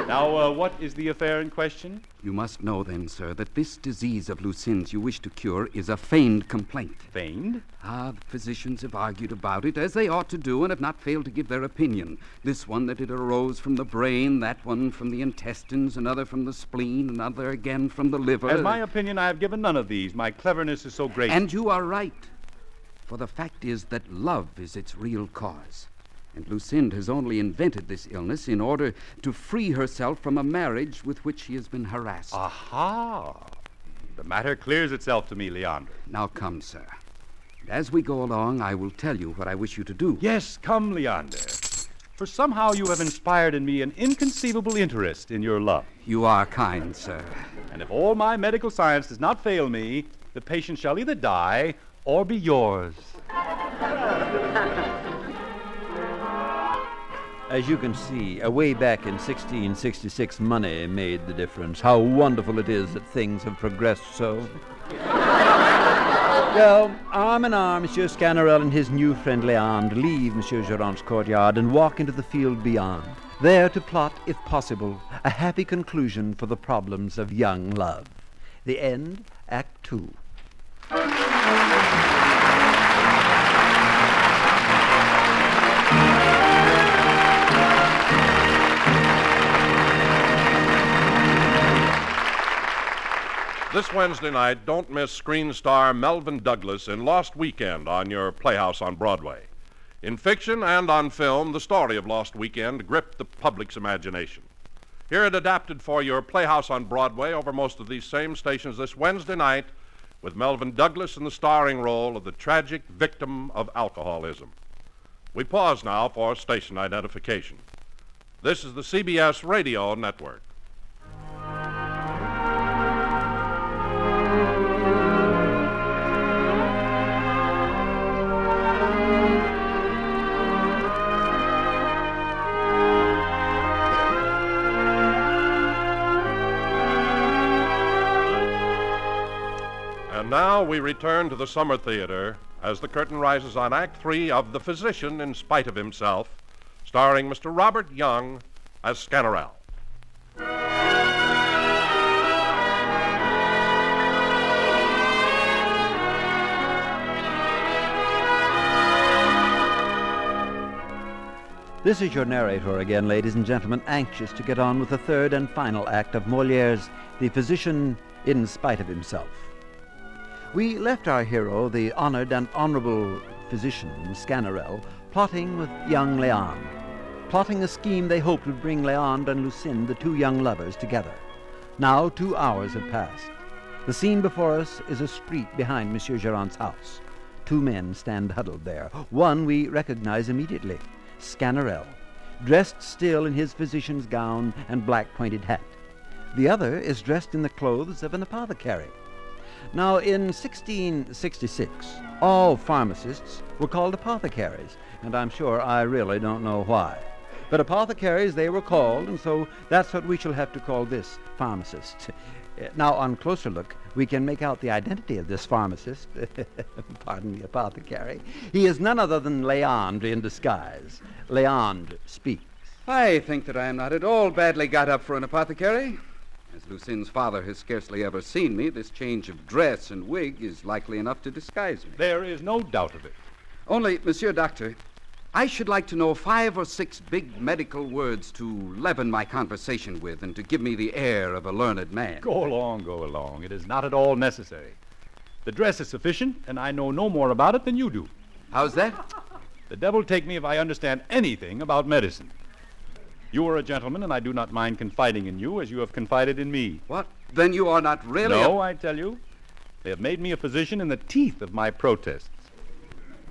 Now, uh, what is the affair in question? You must know, then, sir, that this disease of Lucinde's you wish to cure is a feigned complaint. Feigned? Ah, the physicians have argued about it, as they ought to do, and have not failed to give their opinion. This one that it arose from the brain, that one from the intestines, another from the spleen, another again from the liver. As my opinion, I have given none of these. My cleverness is so great. And you are right. For the fact is that love is its real cause. And Lucinde has only invented this illness in order to free herself from a marriage with which she has been harassed. Aha! The matter clears itself to me, Leander. Now come, sir. As we go along, I will tell you what I wish you to do. Yes, come, Leander. For somehow you have inspired in me an inconceivable interest in your love. You are kind, sir. And if all my medical science does not fail me, the patient shall either die or be yours. As you can see, away back in 1666, money made the difference. How wonderful it is that things have progressed so. well, arm in arm, Monsieur Sganarelle and his new friend Leandre leave Monsieur Gerant's courtyard and walk into the field beyond, there to plot, if possible, a happy conclusion for the problems of young love. The end, Act Two. This Wednesday night, don't miss screen star Melvyn Douglas in Lost Weekend on your Playhouse on Broadway. In fiction and on film, the story of Lost Weekend gripped the public's imagination. Hear it adapted for your Playhouse on Broadway over most of these same stations this Wednesday night with Melvyn Douglas in the starring role of the tragic victim of alcoholism. We pause now for station identification. This is the CBS Radio Network. Now we return to the Summer Theater as the curtain rises on Act Three of The Physician in Spite of Himself, starring Mr. Robert Young as Sganarelle. This is your narrator again, ladies and gentlemen, anxious to get on with the third and final act of Moliere's The Physician in Spite of Himself. We left our hero, the honored and honorable physician, Sganarelle, plotting with young Leandre, plotting a scheme they hoped would bring Leandre and Lucinde, the two young lovers, together. Now two hours have passed. The scene before us is a street behind Monsieur Gerard's house. Two men stand huddled there. One we recognize immediately, Sganarelle, dressed still in his physician's gown and black pointed hat. The other is dressed in the clothes of an apothecary. Now, in 1666, all pharmacists were called apothecaries, and I'm sure I really don't know why. But apothecaries they were called, and so that's what we shall have to call this pharmacist. Now, on closer look, we can make out the identity of this pharmacist. Pardon me, apothecary. He is none other than Leandre in disguise. Leandre speaks. I think that I am not at all badly got up for an apothecary. As Lucinde's father has scarcely ever seen me, this change of dress and wig is likely enough to disguise me. There is no doubt of it. Only, Monsieur Doctor, I should like to know five or six big medical words to leaven my conversation with and to give me the air of a learned man. Go along, go along. It is not at all necessary. The dress is sufficient, and I know no more about it than you do. How's that? The devil take me if I understand anything about medicine. You are a gentleman, and I do not mind confiding in you as you have confided in me. What? Then you are not really. No, I tell you. They have made me a physician in the teeth of my protests.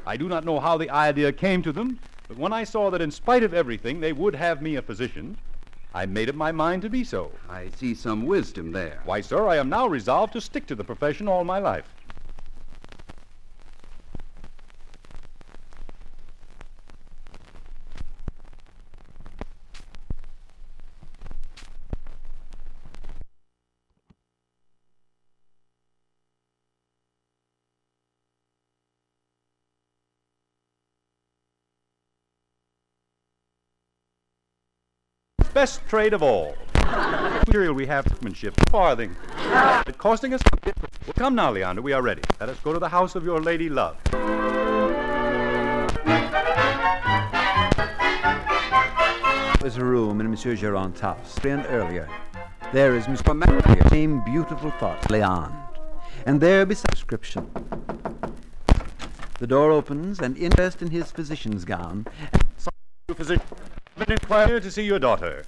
I do not know how the idea came to them, but when I saw that in spite of everything they would have me a physician, I made up my mind to be so. I see some wisdom there. Why, sir, I am now resolved to stick to the profession all my life. Best trade of all. Material we have workmanship, farthing. It costing us. Well, come now, Leander, we are ready. Let us go to the house of your lady love. There's a room in Monsieur Gerard's house, and earlier. There is Mr. Matthew, same beautiful thoughts, Leandre. And there be the description. The door opens, and in dressed in his physician's gown, You physician, been inquire to see your daughter.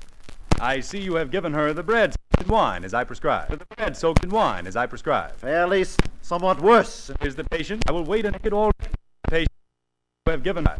I see you have given her the bread soaked in wine as I prescribe. The bread soaked in wine as I prescribe. Fairly somewhat worse. Is the patient? I will wait and make it all. Patient, you have given her.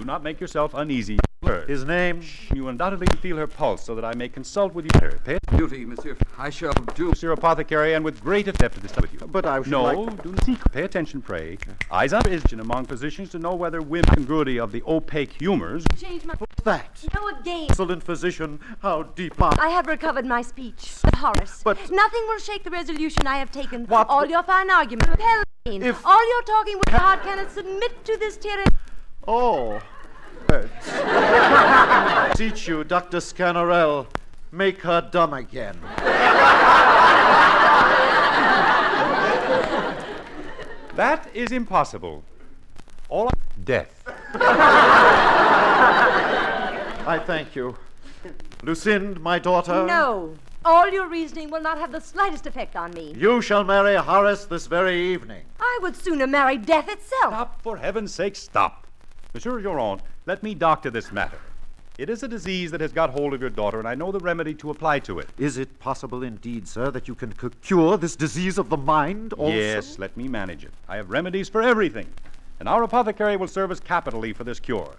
Your remedy. Do not make yourself uneasy. His name? You undoubtedly feel her pulse so that I may consult with you. better. Pay Duty, Monsieur. I shall do. Monsieur Apothecary, and with great attempt to discuss with you. But I should No, like- do not seek. Pay attention, pray. Eyes up is among physicians to know whether women's congruity of the opaque humors. Change my. That. No, again. Excellent physician, how deep are... I have recovered my speech. But Horace, But- nothing will shake the resolution I have taken. What? All your fine arguments. Helene, If- all your talking with your heart cannot submit to this tyranny. Oh. Words. Teach you, Dr. Sganarelle. Make her dumb again. That is impossible. All I- death. I thank you. Lucinde, my daughter. No. All your reasoning will not have the slightest effect on me. You shall marry Horace this very evening. I would sooner marry death itself. Stop, for heaven's sake, stop. Monsieur Durand, let me doctor this matter. It is a disease that has got hold of your daughter, and I know the remedy to apply to it. Is it possible indeed, sir, that you can c- cure this disease of the mind also? Yes, let me manage it. I have remedies for everything, and our apothecary will serve us capitally for this cure.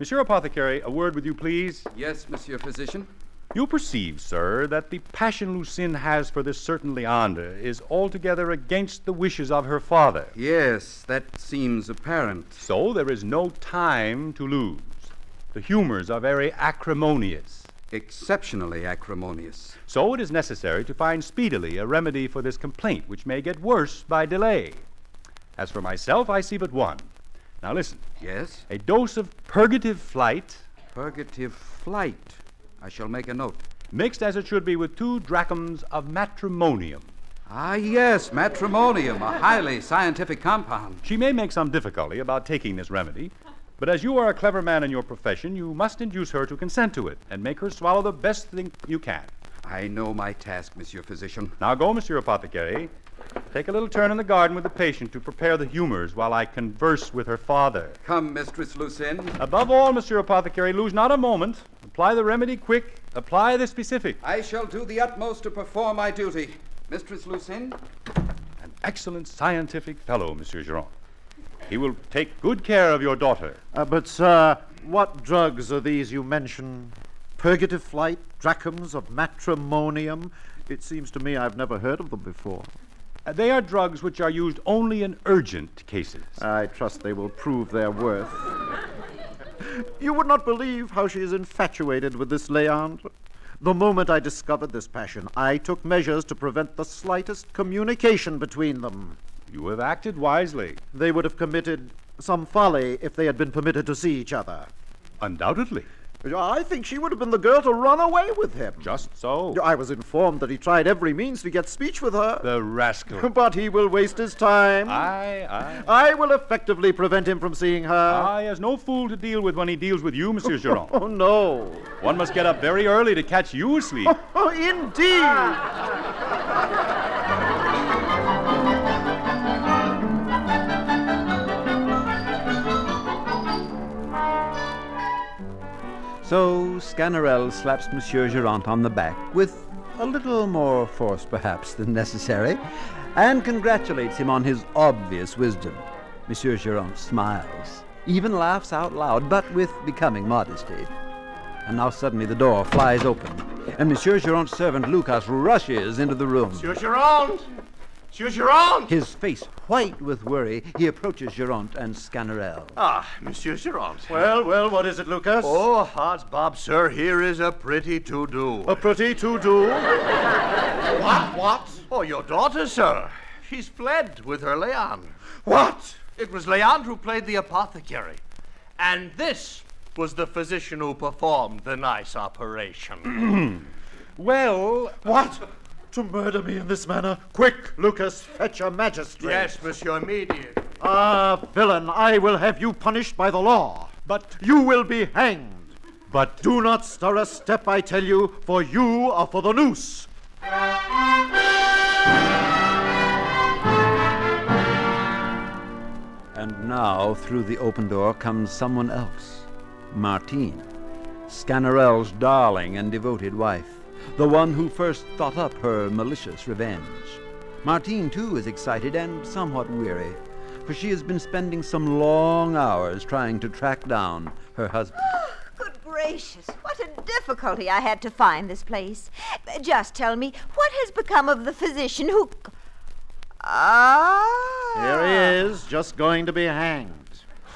Monsieur Apothecary, a word with you, please. Yes, Monsieur Physician. You perceive, sir, that the passion Lucinde has for this certain Leander is altogether against the wishes of her father. Yes, that seems apparent. So there is no time to lose. The humors are very acrimonious. Exceptionally acrimonious. So it is necessary to find speedily a remedy for this complaint, which may get worse by delay. As for myself, I see but one. Now listen. Yes? A dose of purgative flight. Purgative flight. I shall make a note. Mixed as it should be with two drachms of matrimonium. Ah, yes, matrimonium, a highly scientific compound. She may make some difficulty about taking this remedy, but as you are a clever man in your profession, you must induce her to consent to it and make her swallow the best thing you can. I know my task, Monsieur Physician. Now go, Monsieur Apothecary. Take a little turn in the garden with the patient to prepare the humors while I converse with her father. Come, Mistress Lucinde. Above all, Monsieur Apothecary, lose not a moment. Apply the remedy quick. Apply the specific. I shall do the utmost to perform my duty. Mistress Lucinde? An excellent scientific fellow, Monsieur Giron. He will take good care of your daughter. Uh, but, sir, what drugs are these you mention? Purgative flight, drachms of matrimonium? It seems to me I've never heard of them before. Uh, they are drugs which are used only in urgent cases. I trust they will prove their worth. You would not believe how she is infatuated with this Leandre. The moment I discovered this passion, I took measures to prevent the slightest communication between them. You have acted wisely. They would have committed some folly if they had been permitted to see each other. Undoubtedly. I think she would have been the girl to run away with him. Just so. I was informed that he tried every means to get speech with her. The rascal. But he will waste his time. Aye, aye. I will effectively prevent him from seeing her. Ah, he has no fool to deal with when he deals with you, Monsieur Giron. Oh, no. One must get up very early to catch you asleep. Oh, indeed. So Sganarelle slaps Monsieur Girant on the back with a little more force, perhaps, than necessary, and congratulates him on his obvious wisdom. Monsieur Girant smiles, even laughs out loud, but with becoming modesty. And now suddenly the door flies open, and Monsieur Girant's servant Lucas rushes into the room. Monsieur Girand! Monsieur Girand! His face white with worry, he approaches Girant and Sganarelle. Ah, Monsieur Girand. Well, well, what is it, Lucas? Oh, Hans Bob, sir, here is a pretty to-do. A pretty to-do? what, what? Oh, your daughter, sir. She's fled with her Leon. What? It was Leandre who played the apothecary. And this was the physician who performed the nice operation. well, what? To murder me in this manner? Quick, Lucas, fetch a magistrate. yes, monsieur, immediate. Ah, villain, I will have you punished by the law. But you will be hanged. But do not stir a step, I tell you, for you are for the noose. And now, through the open door, comes someone else Martine, Sganarelle's darling and devoted wife, the one who first thought up her malicious revenge. Martine, too, is excited and somewhat weary, for she has been spending some long hours trying to track down her husband. Good gracious, what a difficulty I had to find this place. Just tell me, what has become of the physician who. Ah! Here he is, just going to be hanged.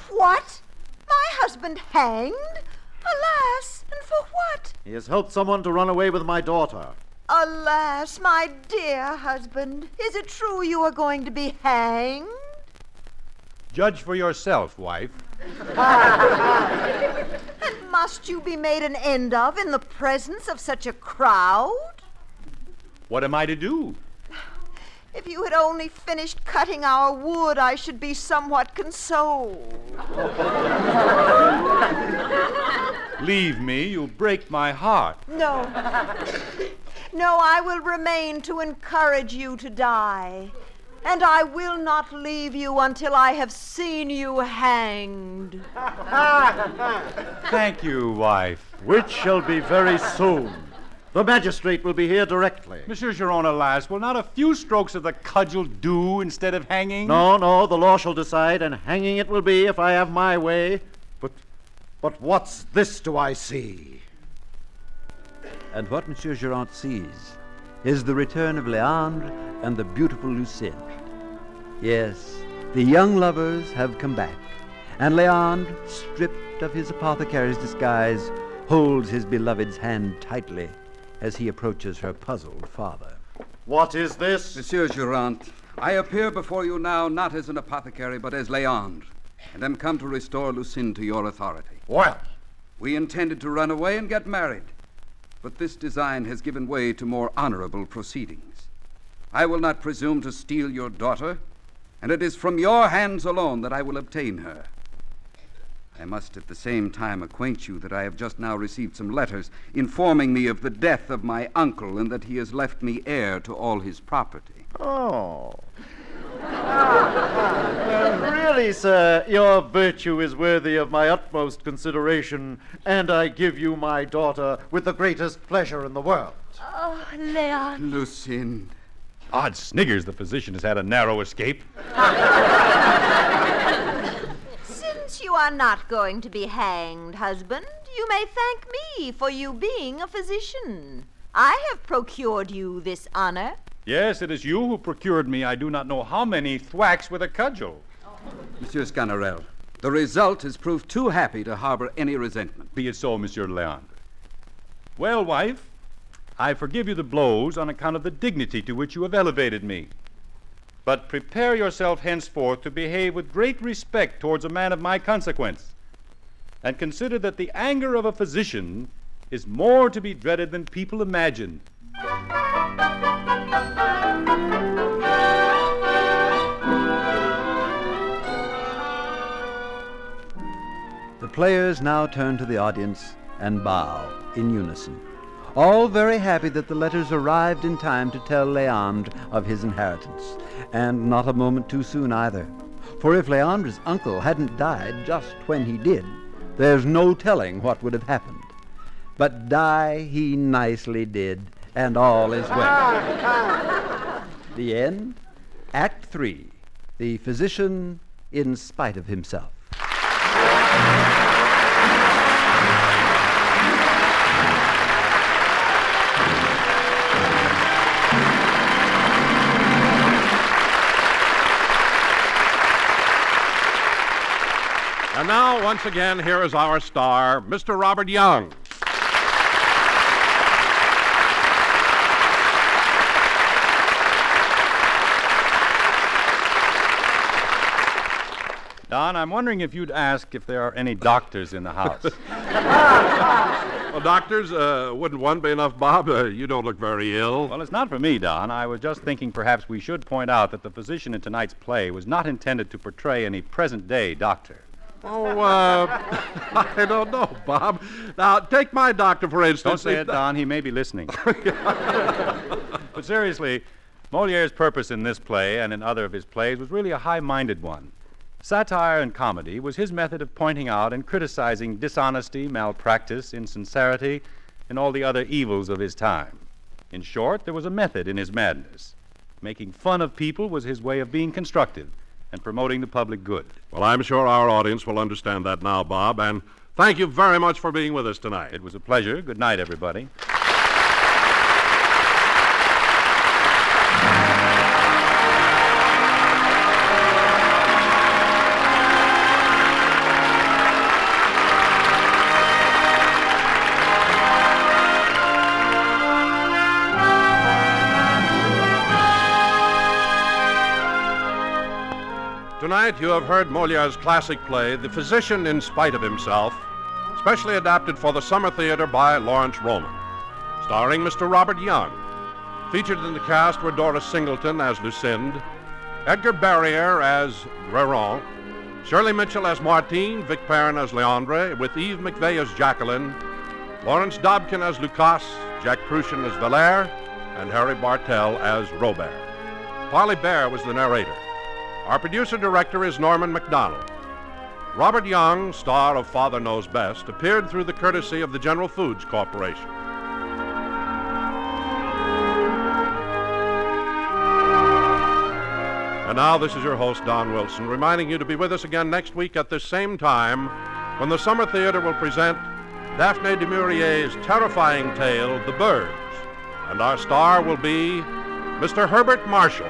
What? My husband hanged? Alas, and for what? He has helped someone to run away with my daughter. Alas, my dear husband, is it true you are going to be hanged? Judge for yourself, wife. and must you be made an end of in the presence of such a crowd? What am I to do? If you had only finished cutting our wood, I should be somewhat consoled. Leave me, you'll break my heart. No. No, I will remain to encourage you to die. And I will not leave you until I have seen you hanged. Thank you, wife. Which shall be very soon. The magistrate will be here directly. Monsieur Giron, alas, will not a few strokes of the cudgel do instead of hanging? No, no, the law shall decide, and hanging it will be if I have my way. But, but what's this do I see? And what Monsieur Geraint sees is the return of Leandre and the beautiful Lucinde. Yes, the young lovers have come back, and Leandre, stripped of his apothecary's disguise, holds his beloved's hand tightly as he approaches her puzzled father. What is this? Monsieur Geraint, I appear before you now not as an apothecary, but as Leandre, and am come to restore Lucinde to your authority. Well, We intended to run away and get married, but this design has given way to more honorable proceedings. I will not presume to steal your daughter, and it is from your hands alone that I will obtain her. I must at the same time acquaint you that I have just now received some letters informing me of the death of my uncle and that he has left me heir to all his property. Oh. Ah, well, really, sir, your virtue is worthy of my utmost consideration, and I give you my daughter with the greatest pleasure in the world. Oh, Leon. Lucinde. Odd sniggers, the physician has had a narrow escape. Since you are not going to be hanged, husband, you may thank me for you being a physician. I have procured you this honor. Yes, it is you who procured me I do not know how many thwacks with a cudgel. Monsieur Sganarelle, the result has proved too happy to harbor any resentment. Be it so, Monsieur Leandre. Well, wife, I forgive you the blows on account of the dignity to which you have elevated me. But prepare yourself henceforth to behave with great respect towards a man of my consequence. And consider that the anger of a physician is more to be dreaded than people imagine. The players now turn to the audience and bow in unison, all very happy that the letters arrived in time to tell Leandre of his inheritance, and not a moment too soon either. For if Leandre's uncle hadn't died just when he did, there's no telling what would have happened. But die he nicely did, and all is well. the end, Act Three The Physician in Spite of Himself. And now, once again, here is our star, Mr. Robert Young. Don, I'm wondering if you'd ask if there are any doctors in the house. Well, doctors, uh, wouldn't one be enough, Bob? Uh, you don't look very ill. Well, it's not for me, Don. I was just thinking perhaps we should point out that the physician in tonight's play was not intended to portray any present day doctor. Oh, uh, I don't know, Bob. Now, take my doctor, for instance. Don't say it, Don. He may be listening. but seriously, Moliere's purpose in this play and in other of his plays was really a high minded one. Satire and comedy was his method of pointing out and criticizing dishonesty, malpractice, insincerity, and all the other evils of his time. In short, there was a method in his madness. Making fun of people was his way of being constructive and promoting the public good. Well, I'm sure our audience will understand that now, Bob, and thank you very much for being with us tonight. It was a pleasure. Good night, everybody. Tonight, you have heard Moliere's classic play, The Physician in Spite of Himself, specially adapted for the Summer Theater by Lawrence Roman, starring Mr. Robert Young. Featured in the cast were Doris Singleton as Lucinde, Edgar Barrier as Reron, Shirley Mitchell as Martine, Vic Perrin as Leandre, with Eve McVeigh as Jacqueline, Lawrence Dobkin as Lucas, Jack Kruschen as Valere, and Harry Bartell as Robert. Parley Baer was the narrator. Our producer director is Norman Macdonnell. Robert Young, star of Father Knows Best, appeared through the courtesy of the General Foods Corporation. And now, this is your host, Don Wilson, reminding you to be with us again next week at this same time when the Summer Theater will present Daphne du Maurier's terrifying tale, The Birds. And our star will be Mr. Herbert Marshall.